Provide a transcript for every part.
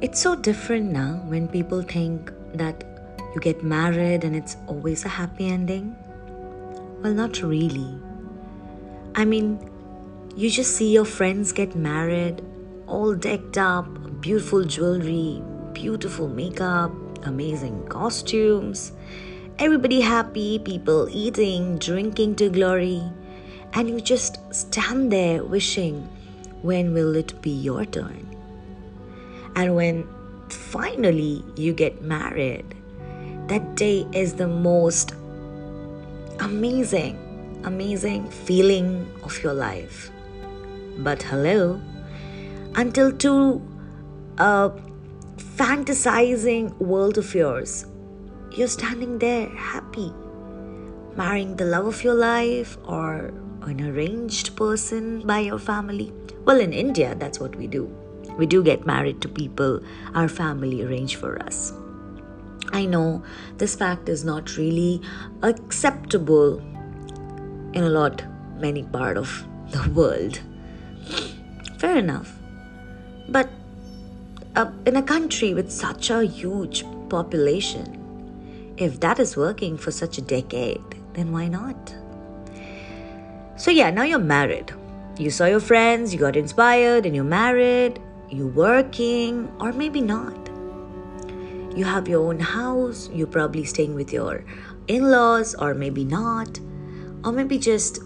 It's so different now when people think that you get married and it's always a happy ending. Well, not really. I mean, you just see your friends get married, all decked up, beautiful jewelry, beautiful makeup, amazing costumes, everybody happy, people eating, drinking to glory, and you just stand there wishing, when will it be your turn? And when finally you get married, that day is the most amazing, amazing feeling of your life. But hello, until to a uh, fantasizing world of yours, you're standing there happy, marrying the love of your life or an arranged person by your family. Well, in India, that's what we do. We do get married to people our family arrange for us. I know this fact is not really acceptable in a lot, many part of the world. Fair enough. But uh, in a country with such a huge population, if that is working for such a decade, then why not? So, yeah, now you're married. You saw your friends, you got inspired, and you're married you working or maybe not? You have your own house you're probably staying with your in-laws or maybe not. Or maybe just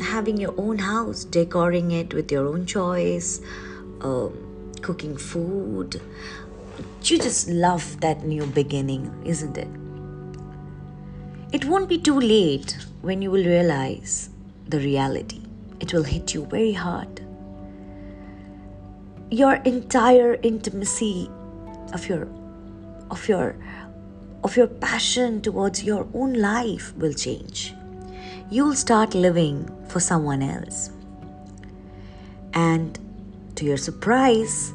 having your own house decorating it with your own choice um, cooking food. You just love that new beginning isn't it? It won't be too late when you will realize the reality. It will hit you very hard your entire intimacy of your of your of your passion towards your own life will change. You'll start living for someone else. And to your surprise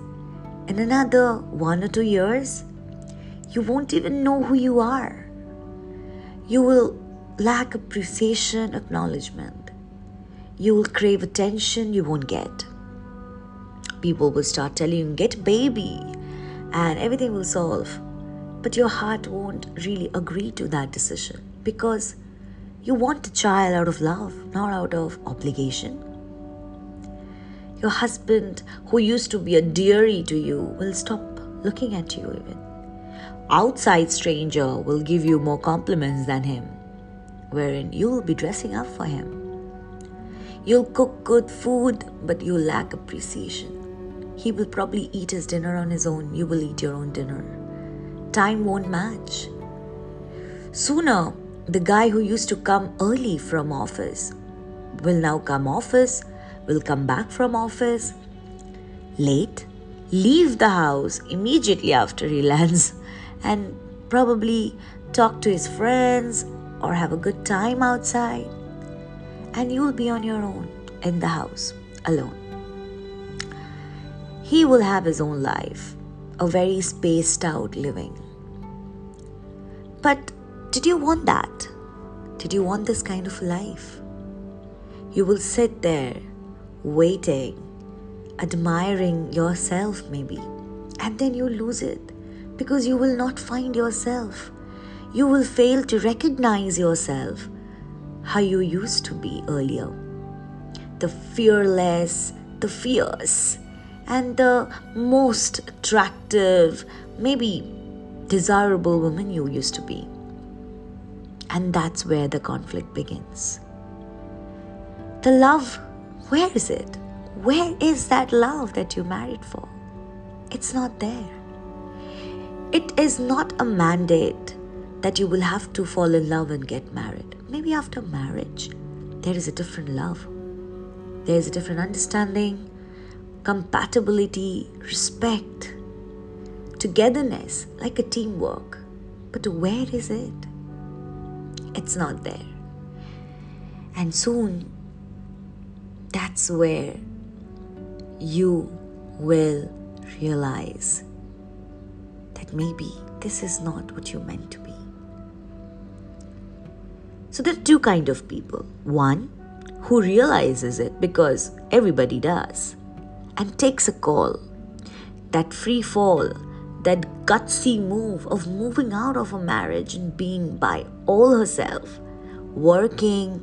in another one or two years you won't even know who you are. You will lack appreciation acknowledgement. You will crave attention you won't get people will start telling you, get baby, and everything will solve. But your heart won't really agree to that decision because you want a child out of love, not out of obligation. Your husband, who used to be a dearie to you, will stop looking at you even. Outside stranger will give you more compliments than him, wherein you will be dressing up for him. You'll cook good food, but you lack appreciation. He will probably eat his dinner on his own. You will eat your own dinner. Time won't match. Sooner, the guy who used to come early from office will now come office, will come back from office late, leave the house immediately after he lands, and probably talk to his friends or have a good time outside. And you will be on your own in the house alone. He will have his own life, a very spaced out living. But did you want that? Did you want this kind of life? You will sit there waiting, admiring yourself, maybe, and then you lose it because you will not find yourself. You will fail to recognize yourself how you used to be earlier. The fearless, the fierce, and the most attractive, maybe desirable woman you used to be. And that's where the conflict begins. The love, where is it? Where is that love that you married for? It's not there. It is not a mandate that you will have to fall in love and get married. Maybe after marriage, there is a different love, there is a different understanding, compatibility, respect, togetherness, like a teamwork. But where is it? It's not there. And soon, that's where you will realize that maybe this is not what you're meant to be. So there are two kind of people. One who realizes it because everybody does and takes a call, that free fall, that gutsy move of moving out of a marriage and being by all herself, working,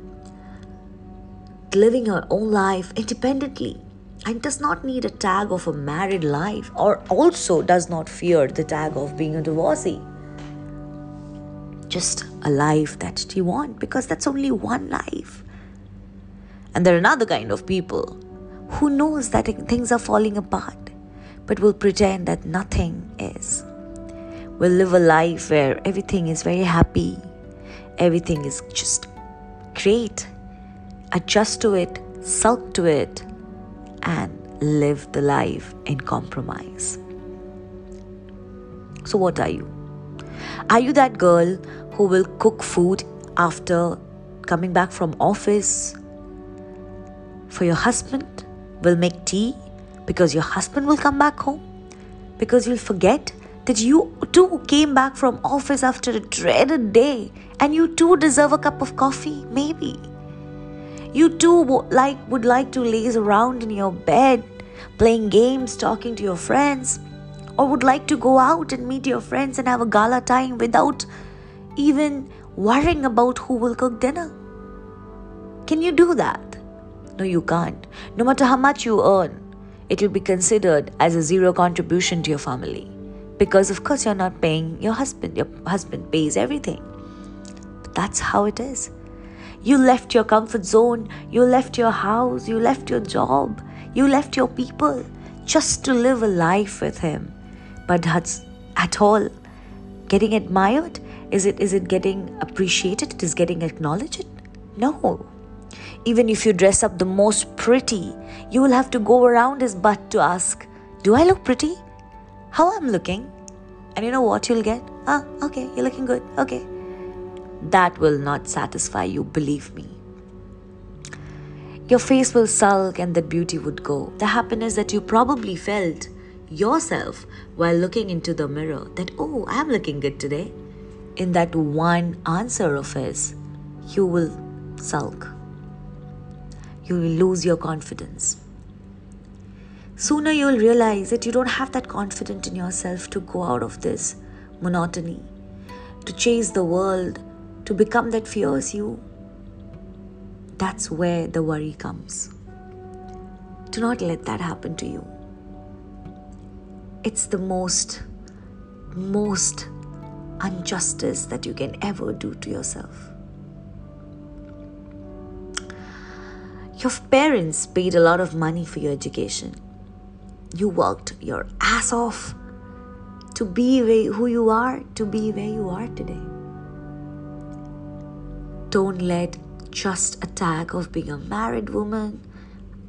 living her own life independently, and does not need a tag of a married life, or also does not fear the tag of being a divorcee. Just a life that she wants, because that's only one life. And there are another kind of people who knows that things are falling apart but will pretend that nothing is. Will live a life where everything is very happy, everything is just great. Adjust to it, sulk to it, and live the life in compromise. So, what are you? Are you that girl who will cook food after coming back from office for your husband? Will make tea because your husband will come back home? Because you'll forget that you too came back from office after a dreaded day and you too deserve a cup of coffee, maybe. You too like would like to laze around in your bed, playing games, talking to your friends, or would like to go out and meet your friends and have a gala time without even worrying about who will cook dinner. Can you do that? No, you can't. No matter how much you earn, it will be considered as a zero contribution to your family. Because, of course, you're not paying your husband. Your husband pays everything. But that's how it is. You left your comfort zone, you left your house, you left your job, you left your people just to live a life with him. But that's at all getting admired? Is it is it getting appreciated? It is getting acknowledged? No. Even if you dress up the most pretty, you will have to go around his butt to ask, Do I look pretty? How I'm looking? And you know what you'll get? Ah, okay, you're looking good. Okay that will not satisfy you, believe me. Your face will sulk and that beauty would go. The happiness that you probably felt yourself while looking into the mirror that, oh, I'm looking good today. In that one answer of his, you will sulk. You will lose your confidence. Sooner you'll realize that you don't have that confidence in yourself to go out of this monotony, to chase the world to become that fierce you, that's where the worry comes. Do not let that happen to you. It's the most, most injustice that you can ever do to yourself. Your parents paid a lot of money for your education. You worked your ass off to be who you are, to be where you are today. Don't let just a tag of being a married woman,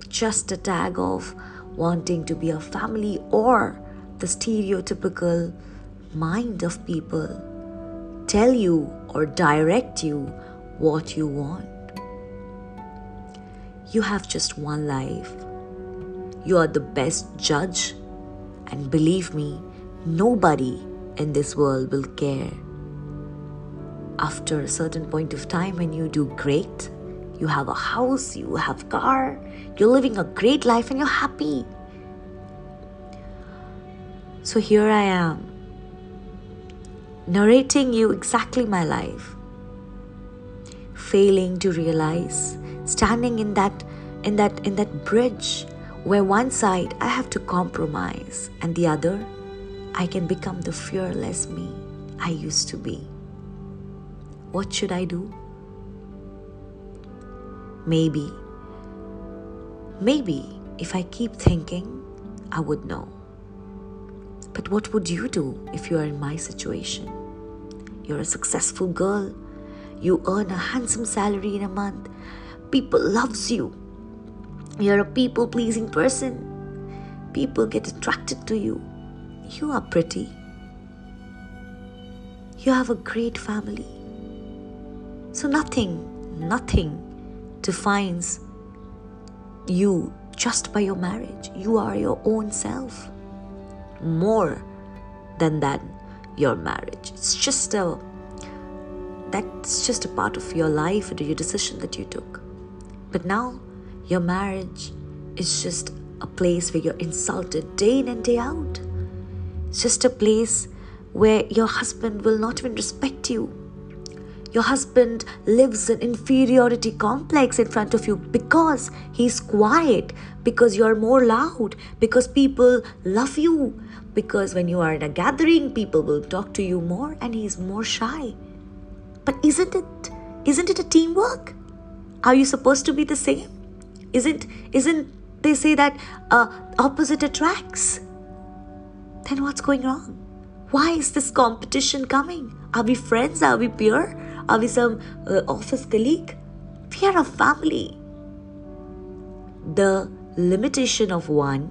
just a tag of wanting to be a family, or the stereotypical mind of people tell you or direct you what you want. You have just one life. You are the best judge, and believe me, nobody in this world will care. After a certain point of time when you do great you have a house you have car you're living a great life and you're happy. So here i am narrating you exactly my life failing to realize standing in that in that in that bridge where one side i have to compromise and the other i can become the fearless me i used to be what should I do? Maybe, maybe if I keep thinking, I would know. But what would you do if you are in my situation? You're a successful girl. You earn a handsome salary in a month. People loves you. You're a people pleasing person. People get attracted to you. You are pretty. You have a great family. So nothing, nothing defines you just by your marriage. You are your own self. More than that, your marriage. It's just a that's just a part of your life and your decision that you took. But now your marriage is just a place where you're insulted day in and day out. It's just a place where your husband will not even respect you. Your husband lives an inferiority complex in front of you because he's quiet, because you're more loud, because people love you, because when you are in a gathering, people will talk to you more and he's more shy. But isn't it isn't it a teamwork? Are you supposed to be the same? Isn't isn't they say that uh, opposite attracts? Then what's going wrong? Why is this competition coming? Are we friends? Are we peer? Are we some uh, office colleague? We are a family. The limitation of one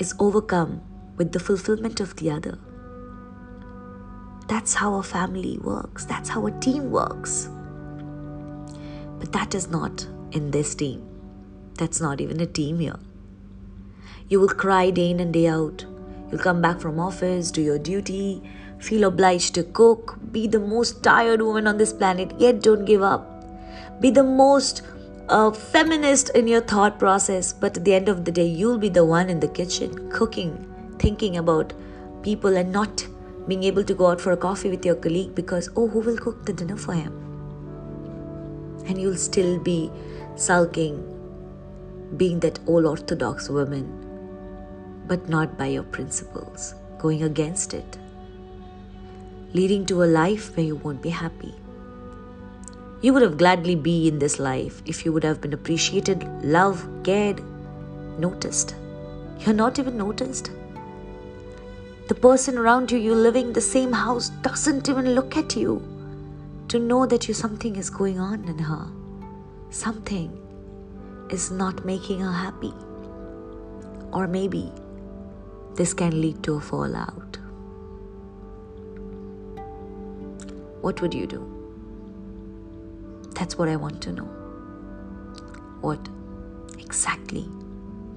is overcome with the fulfillment of the other. That's how a family works. That's how a team works. But that is not in this team. That's not even a team here. You will cry day in and day out. You'll come back from office, do your duty, feel obliged to cook, be the most tired woman on this planet, yet don't give up. Be the most uh, feminist in your thought process, but at the end of the day, you'll be the one in the kitchen cooking, thinking about people, and not being able to go out for a coffee with your colleague because, oh, who will cook the dinner for him? And you'll still be sulking, being that old orthodox woman, but not by your principles, going against it, leading to a life where you won't be happy. You would have gladly be in this life if you would have been appreciated, loved, cared, noticed. You're not even noticed. The person around you, you living the same house, doesn't even look at you to know that you something is going on in her. Something is not making her happy. Or maybe this can lead to a fallout. What would you do? That's what I want to know. What exactly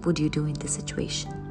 would you do in this situation?